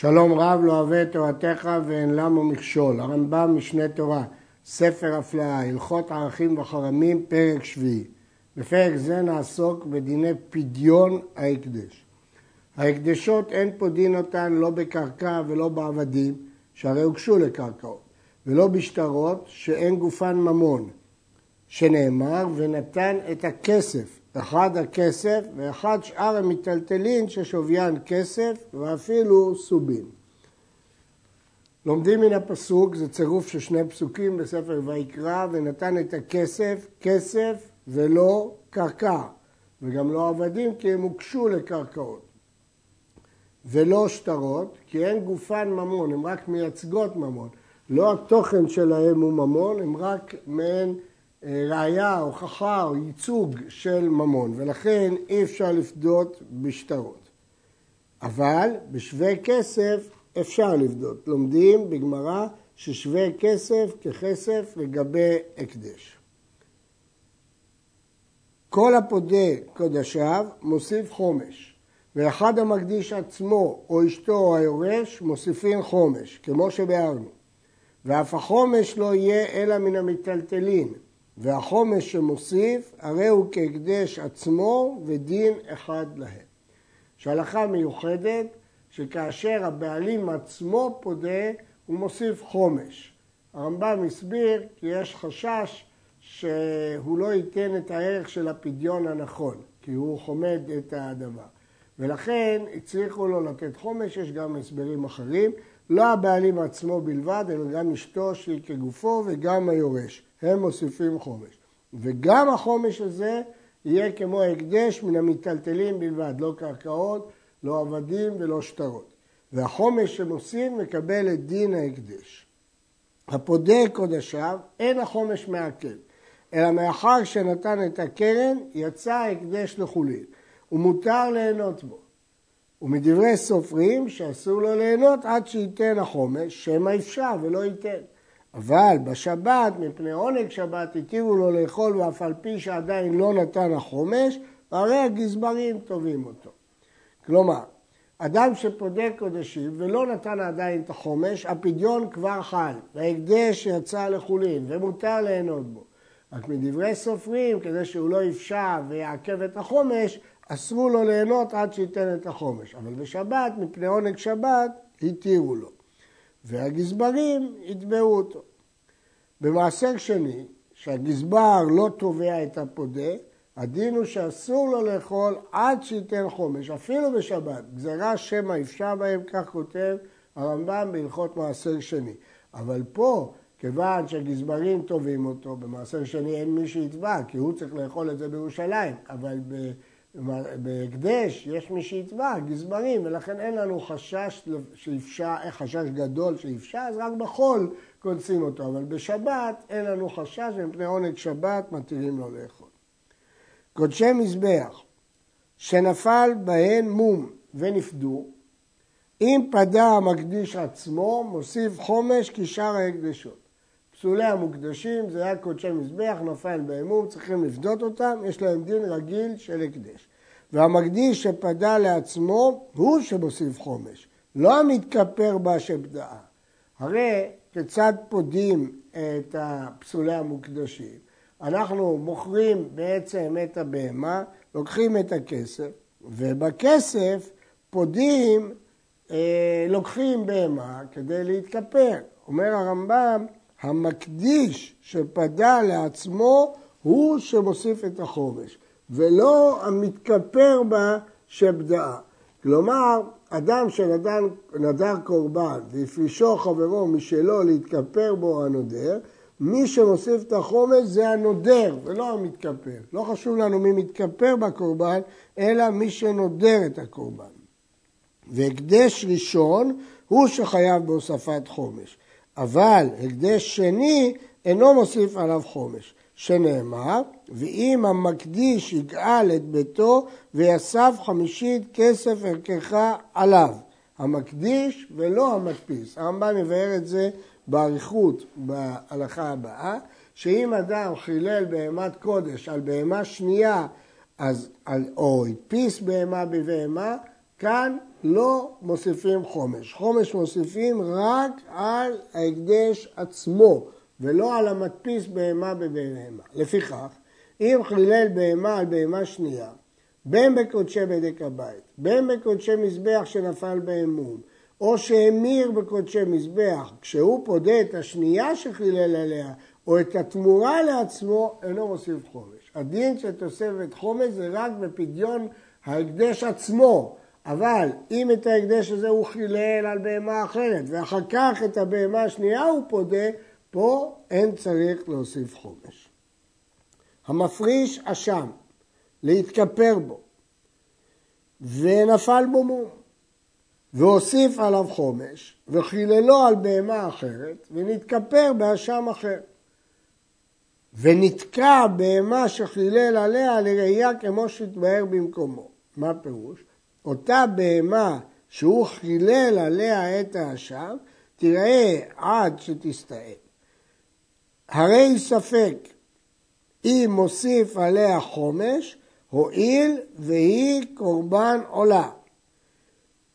שלום רב לא אוהב את תורתך ואין למו מכשול. הרמב"ם משנה תורה, ספר הפלאה, הלכות ערכים וחרמים, פרק שביעי. בפרק זה נעסוק בדיני פדיון ההקדש. ההקדשות אין פה דין אותן לא בקרקע ולא בעבדים, שהרי הוגשו לקרקעות, ולא בשטרות שאין גופן ממון, שנאמר ונתן את הכסף אחד הכסף ואחד שאר המיטלטלין ששוויין כסף ואפילו סובין. לומדים מן הפסוק, זה צירוף של שני פסוקים בספר ויקרא, ונתן את הכסף, כסף ולא קרקע, וגם לא עבדים כי הם הוקשו לקרקעות. ולא שטרות, כי אין גופן ממון, הן רק מייצגות ממון. לא התוכן שלהם הוא ממון, הם רק מעין ראייה, הוכחה או ייצוג של ממון, ולכן אי אפשר לפדות בשטרות. אבל בשווה כסף אפשר לפדות. לומדים בגמרא ששווה כסף ככסף לגבי הקדש. כל הפודה קודשיו מוסיף חומש, ואחד המקדיש עצמו או אשתו או היורש מוסיפים חומש, כמו שביארנו. ואף החומש לא יהיה אלא מן המיטלטלין, והחומש שמוסיף, הרי הוא כהקדש עצמו ודין אחד להם. יש הלכה מיוחדת שכאשר הבעלים עצמו פודה, הוא מוסיף חומש. הרמב"ם הסביר כי יש חשש שהוא לא ייתן את הערך של הפדיון הנכון, כי הוא חומד את הדבר. ולכן הצליחו לו לתת חומש, יש גם הסברים אחרים. לא הבעלים עצמו בלבד, אלא גם אשתו שהיא כגופו וגם היורש. הם מוסיפים חומש. וגם החומש הזה יהיה כמו הקדש מן המיטלטלים בלבד, לא קרקעות, לא עבדים ולא שטרות. והחומש שמוסיף מקבל את דין ההקדש. הפודה קודשיו, אין החומש מעכב, אלא מאחר שנתן את הקרן, יצא ההקדש לחולין, ומותר ליהנות בו. ומדברי סופרים שאסור לו ליהנות עד שייתן החומש, שמא אפשר ולא ייתן. אבל בשבת, מפני עונג שבת, התירו לו לאכול ואף על פי שעדיין לא נתן החומש, הרי הגזברים תובעים אותו. כלומר, אדם שפודה קודשים ולא נתן עדיין את החומש, הפדיון כבר חל, וההקדש יצא לחולין ומותר ליהנות בו. רק מדברי סופרים, כדי שהוא לא יפשע ויעכב את החומש, אסרו לו ליהנות עד שייתן את החומש. אבל בשבת, מפני עונג שבת, התירו לו. והגזברים יתבעו אותו. במעשר שני, שהגזבר לא תובע את הפודה, הדין הוא שאסור לו לאכול עד שייתן חומש, אפילו בשבת. גזרה שמא יפשע בהם, כך כותב הרמב"ם בהלכות מעשר שני. אבל פה, כיוון שהגזברים תובעים אותו, במעשר שני אין מי שיתבע, כי הוא צריך לאכול את זה בירושלים, אבל בהקדש יש מי שיתבע, גזברים, ולכן אין לנו חשש שיפשע, חשש גדול שיפשע, אז רק בחול קונסים אותו, אבל בשבת אין לנו חשש, ומפני עונג שבת מתירים לו לאכול. קודשי מזבח שנפל בהן מום ונפדו, אם פדה המקדיש עצמו, מוסיף חומש כשאר ההקדשות. פסולי המוקדשים זה רק קודשי מזבח, נפל באמור, צריכים לפדות אותם, יש להם דין רגיל של הקדש. והמקדיש שפדה לעצמו הוא שמוסיף חומש, לא המתכפר בה שפדעה. הרי כיצד פודים את הפסולי המוקדשים? אנחנו מוכרים בעצם את הבהמה, לוקחים את הכסף, ובכסף פודים, אה, לוקחים בהמה כדי להתכפר. אומר הרמב"ם, המקדיש שפדה לעצמו הוא שמוסיף את החומש, ולא המתכפר בה שפדעה. כלומר, אדם שנדר קורבן והפרישו חברו משלו להתכפר בו הנודר, מי שמוסיף את החומש זה הנודר ולא המתכפר. לא חשוב לנו מי מתכפר בקורבן, אלא מי שנודר את הקורבן. והקדש ראשון הוא שחייב בהוספת חומש. אבל הקדש שני אינו מוסיף עליו חומש, שנאמר, ואם המקדיש יגאל את ביתו ויסף חמישית כסף ערכך עליו. המקדיש ולא המדפיס. הרמב"ם מבאר את זה באריכות בהלכה הבאה, שאם אדם חילל בהמת קודש על בהמה שנייה, אז, על, או הדפיס בהמה בבהמה, כאן לא מוסיפים חומש. חומש מוסיפים רק על ההקדש עצמו, ולא על המדפיס בהמה בבהמה. לפיכך, אם חילל בהמה על בהמה שנייה, בין בקודשי בדק הבית, בין בקודשי מזבח שנפל באמון, או שהמיר בקודשי מזבח, כשהוא פודה את השנייה שחילל עליה, או את התמורה לעצמו, אינו מוסיף חומש. הדין של תוספת חומש זה רק בפדיון ההקדש עצמו, אבל אם את ההקדש הזה הוא חילל על בהמה אחרת, ואחר כך את הבהמה השנייה הוא פודה, פה אין צריך להוסיף חומש. המפריש אשם, להתכפר בו, ונפל בו מום, והוסיף עליו חומש, וחיללו על בהמה אחרת, ונתכפר באשם אחר. ונתקע בהמה שחילל עליה לראייה כמו שהתבהר במקומו. מה פירוש? אותה בהמה שהוא חילל עליה את האשם, תראה עד שתסתער. הרי ספק אם מוסיף עליה חומש, הואיל והיא קורבן עולה.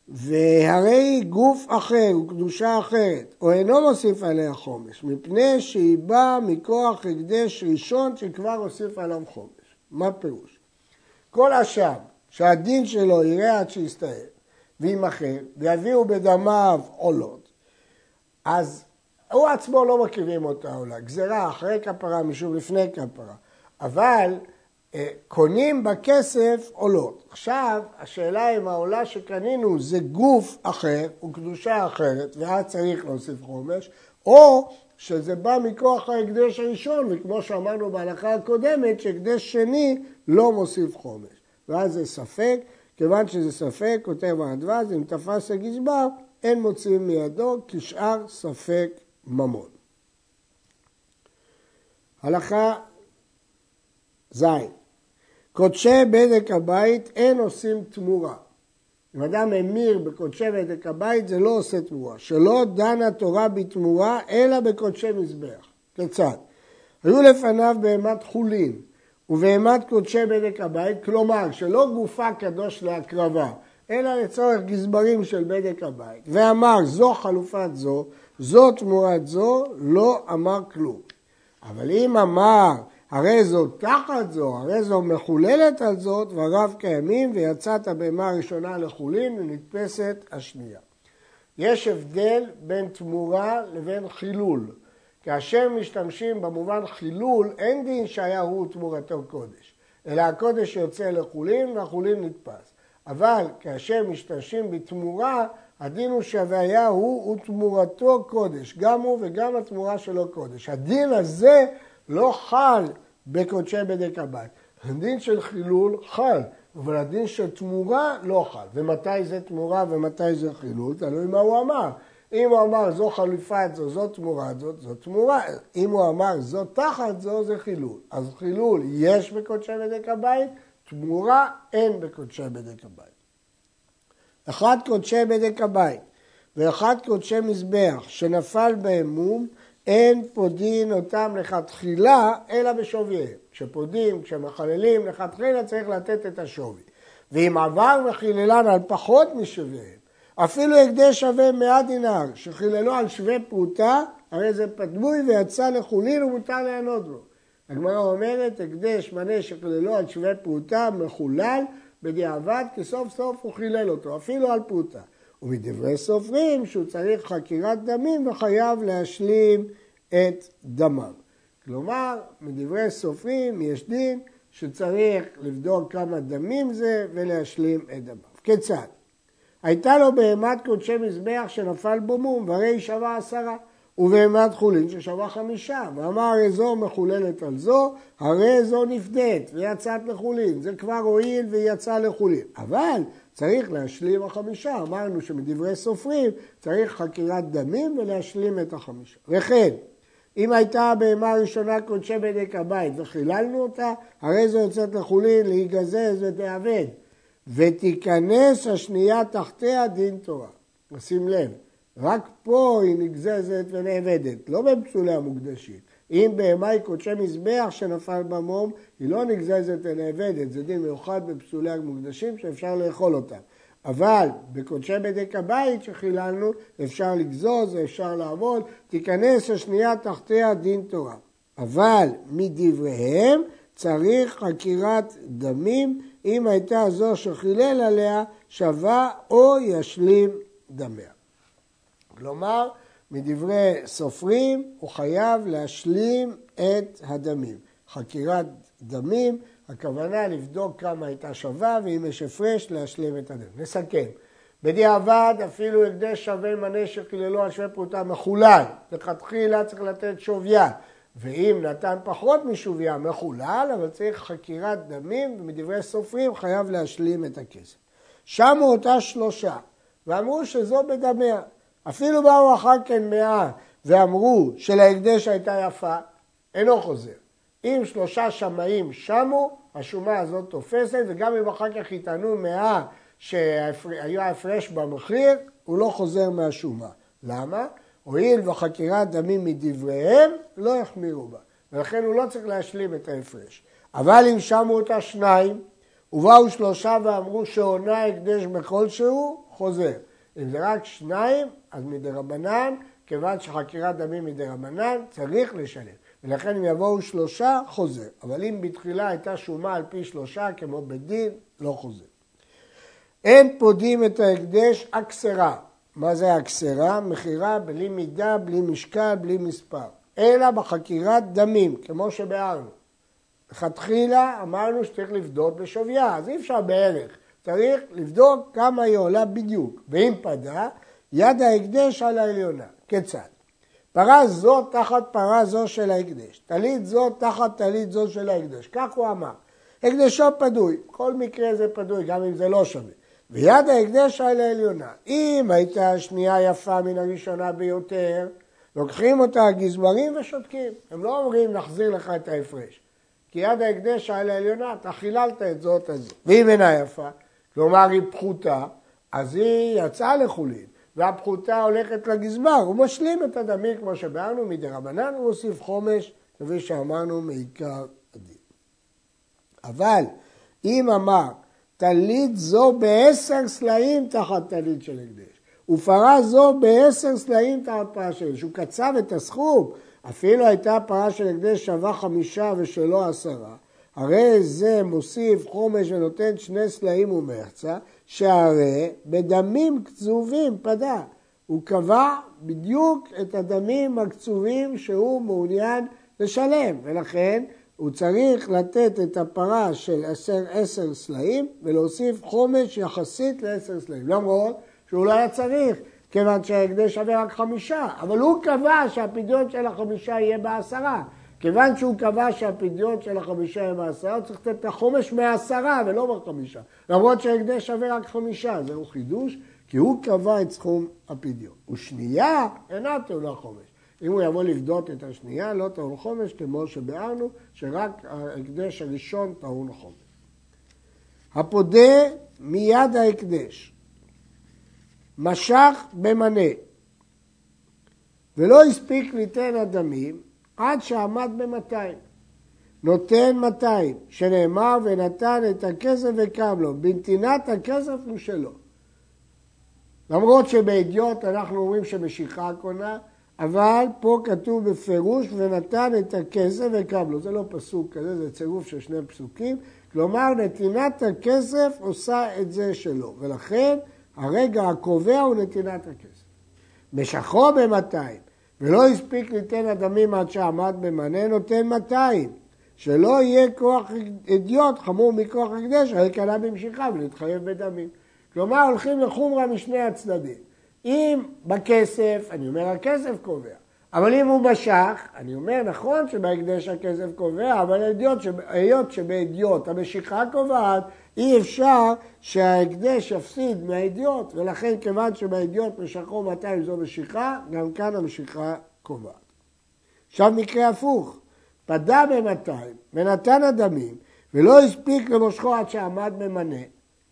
והרי גוף אחר וקדושה אחרת, או אינו מוסיף עליה חומש, מפני שהיא באה מכוח הקדש ראשון שכבר הוסיף עליו חומש. מה פירוש? כל אשם שהדין שלו יראה עד שיסתער וימכר ויביאו בדמיו עולות, אז הוא עצמו לא מכירים אותה עולה, גזירה אחרי כפרה משום לפני כפרה, אבל אה, קונים בכסף עולות. עכשיו, השאלה אם העולה שקנינו זה גוף אחר וקדושה אחרת, ואז צריך להוסיף חומש, או שזה בא מכוח ההקדש הראשון, וכמו שאמרנו בהלכה הקודמת, שהקדש שני לא מוסיף חומש. ואז זה ספק, כיוון שזה ספק, כותב האדווה, אם תפס הגזבר, אין מוציאים מידו, כשאר ספק ממון. הלכה ז' קודשי בדק הבית אין עושים תמורה. אם אדם המיר בקודשי בדק הבית זה לא עושה תמורה. שלא דנה תורה בתמורה אלא בקודשי מזבח. כיצד? היו לפניו בהמת חולין ובהמת קודשי בדק הבית, כלומר שלא גופה קדוש להקרבה, אלא לצורך גזברים של בדק הבית, ואמר זו חלופת זו, זו תמורת זו, לא אמר כלום. אבל אם אמר הרי זו תחת זו, הרי זו מחוללת על זאת, דבריו קיימים, ויצאת הבהמה הראשונה לחולין ונתפסת השנייה. יש הבדל בין תמורה לבין חילול. כאשר משתמשים במובן חילול, אין דין שהיה הוא תמורתו קודש, אלא הקודש יוצא לחולין והחולין נתפס. אבל כאשר משתמשים בתמורה, הדין הוא שהוויה הוא ותמורתו קודש, גם הוא וגם התמורה שלו קודש. הדין הזה לא חל בקודשי בדק הבית. הדין של חילול חל, אבל הדין של תמורה לא חל. ומתי זה תמורה ומתי זה חילול? תלוי מה הוא אמר. אם הוא אמר זו חליפת זו, זו תמורה זאת, זו תמורה. אם הוא אמר זו תחת זו, זה חילול. אז חילול יש בקודשי בדק הבית, תמורה אין בקודשי בדק הבית. אחד קודשי בדק הבית ואחד קודשי מזבח שנפל בהם מום, אין פודין אותם לכתחילה, אלא בשוויהם. כשפודים, כשמחללים, לכתחילה צריך לתת את השווי. ואם עבר וחיללן על פחות משוויהם, אפילו הקדש שווה מאה דינר, שחיללו על שווה פרוטה, הרי זה פדמוי ויצא לחולין ומותר ליהנות בו. הגמרא אומרת, הקדש מנה שחיללו על שווה פרוטה מחולל בדיעבד, כי סוף סוף הוא חילל אותו, אפילו על פרוטה. ומדברי סופרים שהוא צריך חקירת דמים וחייב להשלים את דמם. כלומר, מדברי סופרים יש דין שצריך לבדוק כמה דמים זה ולהשלים את דמם. כיצד? הייתה לו בהמת קודשי מזבח שנפל בו מום, והרי שווה עשרה. ובהמת חולין ששווה חמישה, ואמר הרי זו מחוללת על זו, הרי זו נפדית ויצאת לחולין, זה כבר הועיל ויצא לחולין. אבל צריך להשלים החמישה, אמרנו שמדברי סופרים צריך חקירת דמים ולהשלים את החמישה. וכן, אם הייתה הבהמה הראשונה קודשי בדק הבית וחיללנו אותה, הרי זו יוצאת לחולין להיגזז ותאבד. ותיכנס השנייה תחתיה דין תורה. שים לב, רק פה היא נגזזת ונאבדת, לא בפסולי המוקדשים. אם בהמה היא קודשי מזבח שנפל במום, היא לא נגזזת ונאבדת, זה דין מיוחד בפסולי המוקדשים שאפשר לאכול אותם. אבל בקודשי בדק הבית שחיללנו אפשר לגזוז ואפשר לעבוד, תיכנס השנייה תחתיה דין תורה. אבל מדבריהם צריך חקירת דמים אם הייתה זו שחילל עליה שווה או ישלים דמיה. כלומר, מדברי סופרים הוא חייב להשלים את הדמים. חקירת דמים, הכוונה לבדוק כמה הייתה שווה ואם יש הפרש להשלים את הדמים. נסכם. בדיעבד אפילו הקדש שווה מנה שחיללו על שווה פרוטה מחולל. לכתחילה צריך לתת שוויה. ואם נתן פחות משוויה מחולל, אבל צריך חקירת דמים, ומדברי סופרים חייב להשלים את הכסף. שמו אותה שלושה, ואמרו שזו בדמיה. אפילו באו אחר כן מאה ואמרו שלהקדש הייתה יפה, אינו חוזר. אם שלושה שמאים שמו, השומה הזאת תופסת, וגם אם אחר כך יטענו מאה שהיה הפרש במחיר, הוא לא חוזר מהשומה. למה? הואיל וחקירת דמים מדבריהם, לא יחמירו בה, ולכן הוא לא צריך להשלים את ההפרש. אבל אם שמו אותה שניים, ובאו שלושה ואמרו שעונה הקדש בכלשהו, חוזר. אם זה רק שניים, אז מדרבנן, כיוון שחקירת דמים מדרבנן, צריך לשלם. ולכן אם יבואו שלושה, חוזר. אבל אם בתחילה הייתה שומה על פי שלושה, כמו בדין, לא חוזר. אין פודים את ההקדש אקסרה. מה זה הקסרה? מכירה בלי מידה, בלי משקל, בלי מספר. אלא בחקירת דמים, כמו שביארנו. לכתחילה אמרנו שצריך לבדוק בשוויה, אז אי אפשר בערך. צריך לבדוק כמה היא עולה בדיוק. ואם פדה, יד ההקדש על העליונה. כיצד? פרה זו תחת פרה זו של ההקדש, טלית זו תחת טלית זו של ההקדש. כך הוא אמר. הקדשו פדוי, כל מקרה זה פדוי, גם אם זה לא שווה. ויד ההקדש על העליונה. אם הייתה השנייה יפה מן הראשונה ביותר, לוקחים אותה הגזברים ושותקים. הם לא אומרים נחזיר לך את ההפרש. כי יד ההקדש על העליונה, אתה חיללת את זאת הזו. ואם אינה יפה, כלומר היא פחותה, אז היא יצאה לחולין. והפחותה הולכת לגזבר, הוא משלים את הדמים כמו שבארנו מדרבנן, הוא מוסיף חומש, כפי שאמרנו מעיקר הדין. אבל אם אמר טלית זו בעשר סלעים תחת טלית של הקדש, ופרה זו בעשר סלעים תחת פרה של הקדש, הוא קצב את הסכום, אפילו הייתה פרה של הקדש שווה חמישה ושלא עשרה, הרי זה מוסיף חומש ונותן שני סלעים ומחצה, שהרי בדמים קצובים פדה. הוא קבע בדיוק את הדמים הקצובים שהוא מעוניין לשלם, ולכן הוא צריך לתת את הפרה של עשר, עשר סלעים ולהוסיף חומש יחסית לעשר סלעים, למרות שהוא לא היה צריך, כיוון שההקדש שווה רק חמישה, אבל הוא קבע שהפדיון של החמישה יהיה בעשרה. כיוון שהוא קבע שהפדיון של החמישה יהיה בעשרה, הוא צריך לתת את החומש מהעשרה ולא בחמישה. למרות שההקדש שווה רק חמישה, זהו חידוש, כי הוא קבע את סכום הפדיון. ושנייה אינה טעונה חומש. אם הוא יבוא לבדות את השנייה, לא טעון חומש, כמו שביארנו, שרק ההקדש הראשון טעון חומש. הפודה מיד ההקדש, משך במנה, ולא הספיק ליתן הדמים, עד שעמד במאתיים. נותן 200, שנאמר ונתן את הכסף וקם לו, בנתינת הכסף הוא שלו. למרות שבאדיוט אנחנו אומרים שמשיכה קונה, אבל פה כתוב בפירוש ונתן את הכסף וקם לו. זה לא פסוק כזה, זה צירוף של שני פסוקים. כלומר, נתינת הכסף עושה את זה שלו, ולכן הרגע הקובע הוא נתינת הכסף. משכו ב-200, ולא הספיק ליתן הדמים עד שעמד במנה, נותן 200. שלא יהיה כוח אדיוט חמור מכוח הקדש, הרי קנה במשיכה ולהתחייב בדמים. כלומר, הולכים לחומרה משני הצדדים. אם בכסף, אני אומר הכסף קובע, אבל אם הוא משך, אני אומר נכון שבהקדש הכסף קובע, אבל היות שבאדיוט המשיכה קובעת, אי אפשר שההקדש יפסיד מהאדיוט, ולכן כיוון שבאדיוט משכו 200 זו משיכה, גם כאן המשיכה קובעת. עכשיו מקרה הפוך, פדה ב-200 ונתן הדמים ולא הספיק למושכו עד שעמד במנה,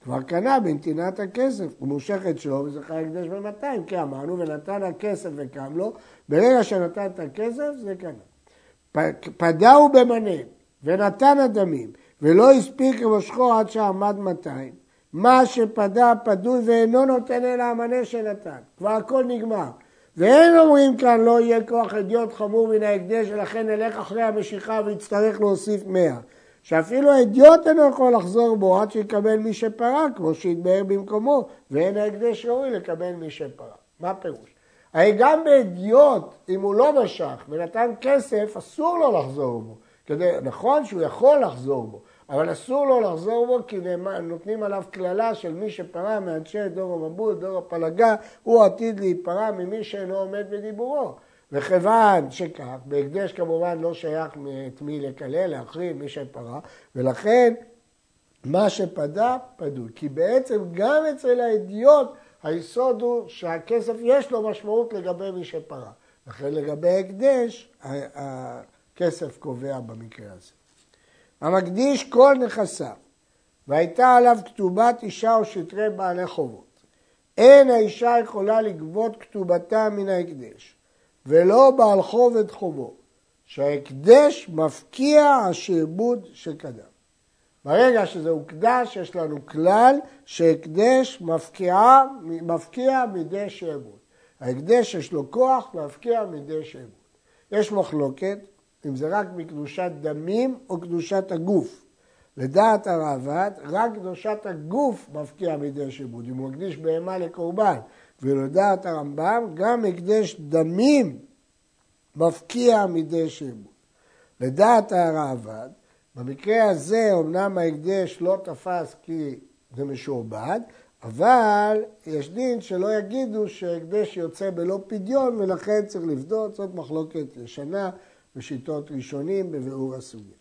כבר קנה בנתינת הכסף, הוא מושך את שלו וזכה הקדש ב-200, כי אמרנו ונתן הכסף וקם לו, ברגע שנתן את הכסף זה קנה. פדהו במנה ונתן הדמים ולא הספיק למושכו עד שעמד 200, מה שפדה פדוי ואינו נותן אלא המנה שנתן. כבר הכל נגמר. ואין אומרים כאן לא יהיה כוח אדיוט חמור מן ההקדש ולכן נלך אחרי המשיכה ויצטרך להוסיף מאה. שאפילו האדיוט אינו יכול לחזור בו עד שיקבל מי שפרע כמו שהתבהר במקומו ואין ההקדש ראוי לקבל מי שפרע. מה הפירוש? הרי גם באדיוט, אם הוא לא משך ונתן כסף, אסור לו לחזור בו. כדי, נכון שהוא יכול לחזור בו, אבל אסור לו לחזור בו כי נותנים עליו קללה של מי שפרע מאנשי דור המבול, דור הפלגה, הוא עתיד להיפרע ממי שאינו עומד בדיבורו. וכיוון שכך, בהקדש כמובן לא שייך את מי לקלל, להחריב, מי שפרע, ולכן מה שפדה, פדוי. כי בעצם גם אצל האדיוט היסוד הוא שהכסף יש לו משמעות לגבי מי שפרע. לכן לגבי הקדש, הכסף קובע במקרה הזה. המקדיש כל נכסיו, והייתה עליו כתובת אישה או שטרי בעלי חובות. אין האישה יכולה לגבות כתובתה מן ההקדש, ולא בעל חוב את חובו, שההקדש מפקיע השעבוד שקדם. ברגע שזה הוקדש, יש לנו כלל שהקדש מפקיע, מפקיע מידי שעבוד. ההקדש יש לו כוח להפקיע מידי שעבוד. יש מחלוקת אם זה רק מקדושת דמים או קדושת הגוף. לדעת הראב"ד, רק קדושת הגוף מפקיע מידי שעבוד, אם הוא מקדיש בהמה לקורבן. ולדעת הרמב"ם, גם הקדש דמים מפקיע מידי שעבוד. לדעת הראב"ד, במקרה הזה אמנם ההקדש לא תפס כי זה משועבד, אבל יש דין שלא יגידו שהקדש יוצא בלא פדיון ולכן צריך לבדוק, זאת מחלוקת ישנה בשיטות ראשונים בביאור הסוגיה.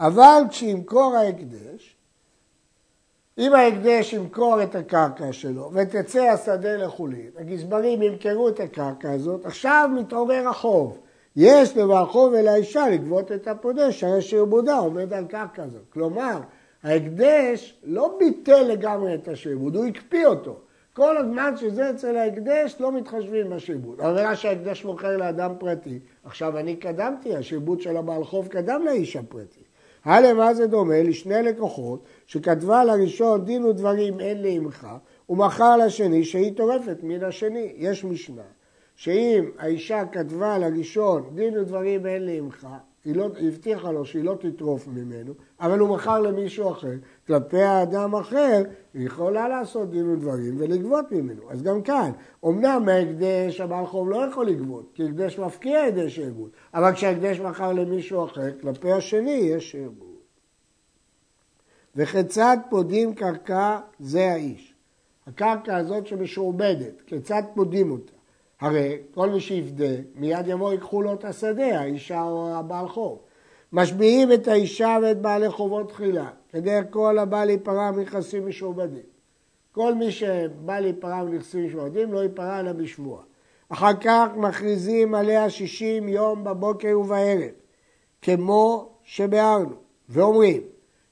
אבל כשימכור ההקדש, אם ההקדש ימכור את הקרקע שלו ותצא השדה לחולין, הגזברים ימכרו את הקרקע הזאת, עכשיו מתעורר החוב. יש חוב ולאישה לגבות את הפודש, הרי שעבודה עומד על קרקע הזאת. כלומר, ההקדש לא ביטל לגמרי את השעבוד, הוא הקפיא אותו. כל הזמן שזה אצל ההקדש לא מתחשבים בשעבוד. העבירה שההקדש מוכר לאדם פרטי, עכשיו אני קדמתי, השעבוד של הבעל חוב קדם לאיש הפרטי. הלאה מה זה דומה לשני לקוחות שכתבה לראשון דין ודברים אין לי עמך ומכר לשני שהיא טורפת מן השני. יש משנה שאם האישה כתבה לראשון דין ודברים אין לי עמך, היא, לא, היא הבטיחה לו שהיא לא תטרוף ממנו, אבל הוא מכר למישהו אחר, כלפי האדם אחר, היא יכולה לעשות דין ודברים ולגבות ממנו. אז גם כאן, אמנם מהקדש הבעל חוב לא יכול לגבות, כי הקדש מפקיע מידי שעבוד, אבל כשהקדש מכר למישהו אחר, כלפי השני יש שעבוד. וכיצד פודים קרקע זה האיש. הקרקע הזאת שמשועבדת, כיצד פודים אותה? הרי כל מי שיפדה, מיד יבוא ייקחו לו את השדה, האישה או הבעל חוב. משביעים את האישה ואת בעלי חובות תחילה, כדרך כל הבא להיפרע מנכסים משועבדים. כל מי שבא להיפרע מנכסים משועבדים לא ייפרע אלא בשבוע. אחר כך מכריזים עליה שישים יום בבוקר ובערב, כמו שביארנו, ואומרים,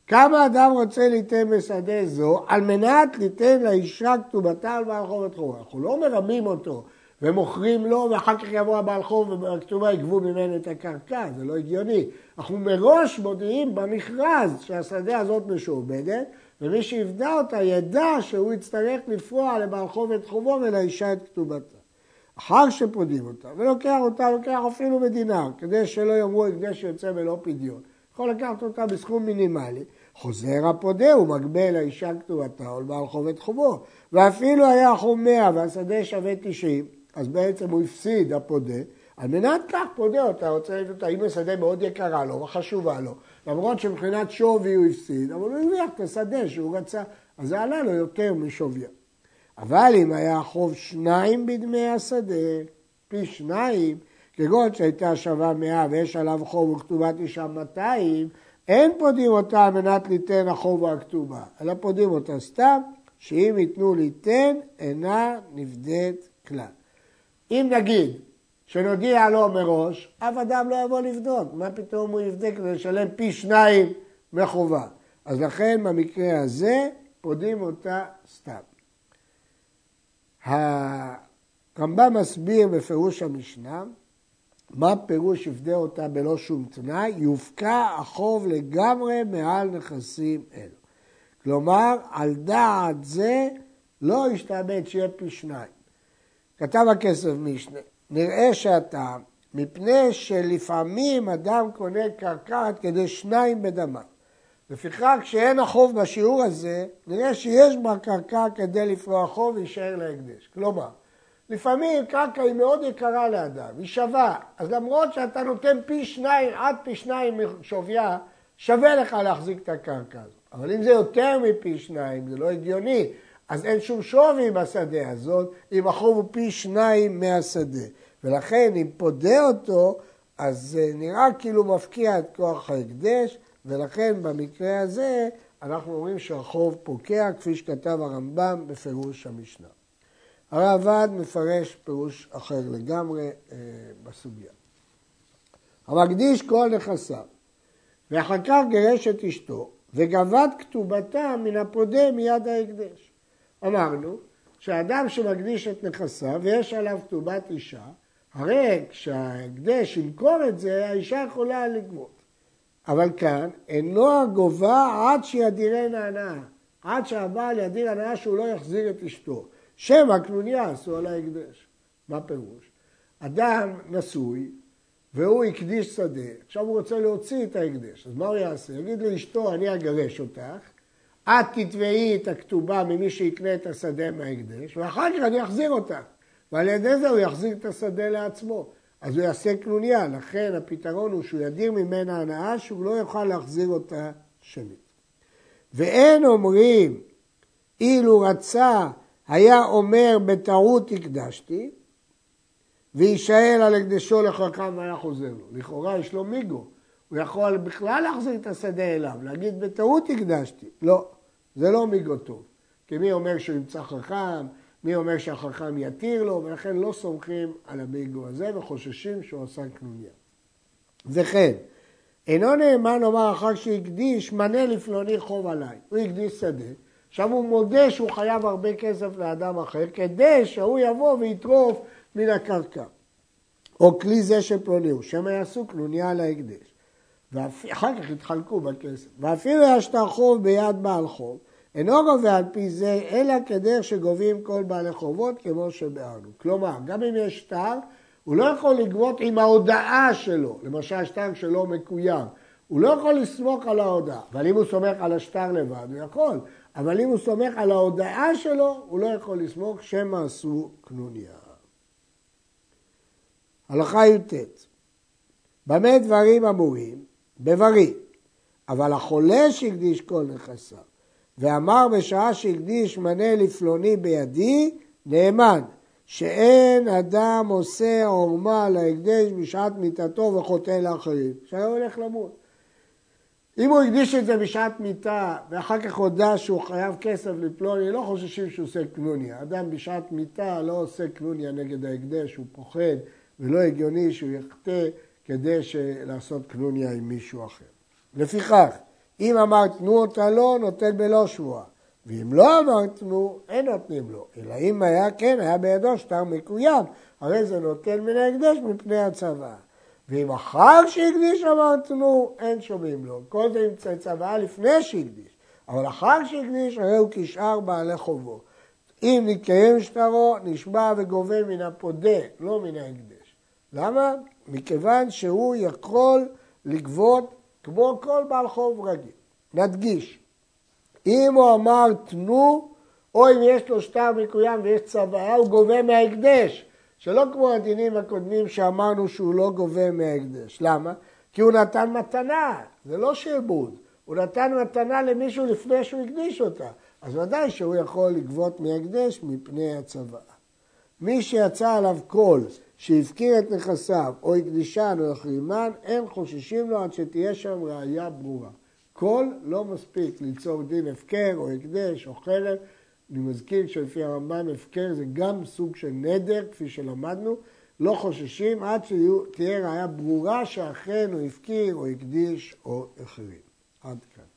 כמה אדם רוצה ליתן בשדה זו על מנת ליתן לאישה כתובתה על בעל חובת חובה. אנחנו לא מרמים אותו ומוכרים לו, ואחר כך יבוא הבעל חוב ובכתובה יגבו ממנו את הקרקע, זה לא הגיוני. אנחנו מראש מודיעים במכרז שהשדה הזאת משועבדת, ומי שיפדה אותה ידע שהוא יצטרך לפרוע לבעל חוב את חובו ולאישה את כתובתה. אחר שפודים אותה, ולוקח אותה, לוקח אפילו מדינר, כדי שלא יאמרו הקדש שיוצא בלא פדיון. יכול לקחת אותה בסכום מינימלי, חוזר הפודה, הוא מגבה לאישה כתובתה או לבעל חוב את חובו. ואפילו היה חום 100 והשדה שווה 90, אז בעצם הוא הפסיד, הפודה, על מנת כך פודה אותה, רוצה לתת אותה, אם השדה מאוד יקרה לו וחשובה לו, למרות שמבחינת שווי הוא הפסיד, אבל הוא הרוויח את השדה שהוא רצה, אז זה עלה לו יותר משוויה. אבל אם היה חוב שניים בדמי השדה, פי שניים, כגון שהייתה שווה מאה ויש עליו חוב וכתובת אישה 200, אין פודים אותה על מנת ליתן החוב או הכתובה, אלא פודים אותה סתם, שאם התנו ליתן, אינה נפדית כלל. אם נגיד שנודיע לו מראש, אף אדם לא יבוא לבדוק. מה פתאום הוא יבדק ולשלם פי שניים מחובה? אז לכן במקרה הזה פודים אותה סתם. הרמב"ם מסביר בפירוש המשנה מה פירוש יפדה אותה בלא שום תנאי? יופקע החוב לגמרי מעל נכסים אלו. כלומר, על דעת זה לא ישתעבד שיהיה פי שניים. כתב הכסף משנה, נראה שהטעם, מפני שלפעמים אדם קונה קרקע כדי שניים בדמה. לפיכך, כשאין החוב בשיעור הזה, נראה שיש בה קרקע כדי לפרוע חוב ויישאר להקדש. כלומר, לפעמים קרקע היא מאוד יקרה לאדם, היא שווה, אז למרות שאתה נותן פי שניים, עד פי שניים משוויה, שווה לך להחזיק את הקרקע הזאת. אבל אם זה יותר מפי שניים, זה לא הגיוני, אז אין שום שווי בשדה הזאת, אם החוב הוא פי שניים מהשדה. ולכן אם פודה אותו, אז זה נראה כאילו מפקיע את כוח ההקדש, ולכן במקרה הזה אנחנו אומרים שהחוב פוקע, כפי שכתב הרמב"ם בפירוש המשנה. הרעב"ד מפרש פירוש אחר לגמרי אה, בסוגיה. המקדיש כל נכסיו, ואחר כך גירש את אשתו, וגבד כתובתה מן הפודה מיד ההקדש. אמרנו שאדם שמקדיש את נכסיו ויש עליו כתובת אישה, הרי כשההקדש ימכור את זה, האישה יכולה לגבות. אבל כאן, אינו הגובה עד שידירנה הנאה, עד שהבעל ידיר הנאה שהוא לא יחזיר את אשתו. שם הקנוניה עשו על ההקדש. מה פירוש? אדם נשוי והוא הקדיש שדה, עכשיו הוא רוצה להוציא את ההקדש, אז מה הוא יעשה? יגיד לאשתו, אני אגרש אותך, את תתבעי את הכתובה ממי שיקנה את השדה מההקדש, ואחר כך אני אחזיר אותך. ועל ידי זה הוא יחזיר את השדה לעצמו. אז הוא יעשה קנוניה, לכן הפתרון הוא שהוא ידיר ממנה הנאה שהוא לא יוכל להחזיר אותה שנית. ואין אומרים, אילו רצה, היה אומר בטעות הקדשתי, ויישאל על הקדשו לחכם והיה חוזר לו. לכאורה יש לו מיגו, הוא יכול בכלל להחזיר את השדה אליו, להגיד בטעות הקדשתי. לא, זה לא מיגו טוב. כי מי אומר שהוא ימצא חכם, מי אומר שהחכם יתיר לו, ולכן לא סומכים על המיגו הזה וחוששים שהוא עשה קנוניה. וכן, אינו נאמן לומר אחר שהקדיש, מנה לפלוני חוב עליי. הוא הקדיש שדה, עכשיו הוא מודה שהוא חייב הרבה כסף לאדם אחר, כדי שהוא יבוא ויטרוף מן הקרקע. או כלי זה של פלוני הוא, שמא יעשו קנוניה על ההקדש. ואחר כך יתחלקו בכסף. ואפילו יש את החוב ביד בעל חוב, אינו גובה על פי זה, אלא כדרך שגובים כל בעלי חובות, כמו שביארנו. כלומר, גם אם יש שטר, הוא לא יכול לגבות עם ההודעה שלו, למשל שטר שלו מקוים. הוא לא יכול לסמוך על ההודעה, אבל אם הוא סומך על השטר לבד, הוא יכול. אבל אם הוא סומך על ההודעה שלו, הוא לא יכול לסמוך שמא עשו קנוניה. הלכה י"ט במה דברים אמורים? בבריא. אבל החולה שהקדיש כל נכסיו ואמר בשעה שהקדיש מנה לפלוני בידי, נאמן, שאין אדם עושה עורמה להקדש בשעת מיתתו וחוטא לאחרים, שהיה הולך למות. אם הוא הקדיש את זה בשעת מיתה ואחר כך הודה שהוא חייב כסף לפלוני, לא חוששים שהוא עושה קנוניה. אדם בשעת מיתה לא עושה קנוניה נגד ההקדש, הוא פוחד ולא הגיוני שהוא יחטא כדי לעשות קנוניה עם מישהו אחר. לפיכך, אם אמר תנו אותה לו, נותן בלא שבועה. ואם לא אמר תנו, אין נותנים לו. אלא אם היה כן, היה בידו שטר מקוים, הרי זה נותן מן ההקדש מפני הצוואה. ואם אחר שהקדיש אמר תנו, אין שומעים לו. כל זה עם צוואה לפני שהקדיש. אבל אחר שהקדיש, הרי הוא כשאר בעלי חובו. אם נתקיים שטרו, נשבע וגובה מן הפודה, לא מן ההקדש. למה? מכיוון שהוא יכול לגבות כמו כל בעל חוב רגיל. נדגיש, אם הוא אמר תנו, או אם יש לו שטר מקוים ויש צוואה, הוא גובה מההקדש. שלא כמו הדינים הקודמים שאמרנו שהוא לא גובה מההקדש. למה? כי הוא נתן מתנה, זה לא שעבוד. הוא נתן מתנה למישהו לפני שהוא הקדיש אותה. אז ודאי שהוא יכול לגבות מהקדש מפני הצוואה. מי שיצא עליו קול שהפקיר את נכסיו או הקדישן או החרימן, אין חוששים לו עד שתהיה שם ראייה ברורה. קול לא מספיק ליצור דין הפקר או הקדש או חרם. אני מזכיר שלפי הרמב"ם הפקר זה גם סוג של נדר, כפי שלמדנו. לא חוששים עד שתהיה ראייה ברורה שאכן הוא הפקיר או הקדיש או החרים. עד כאן.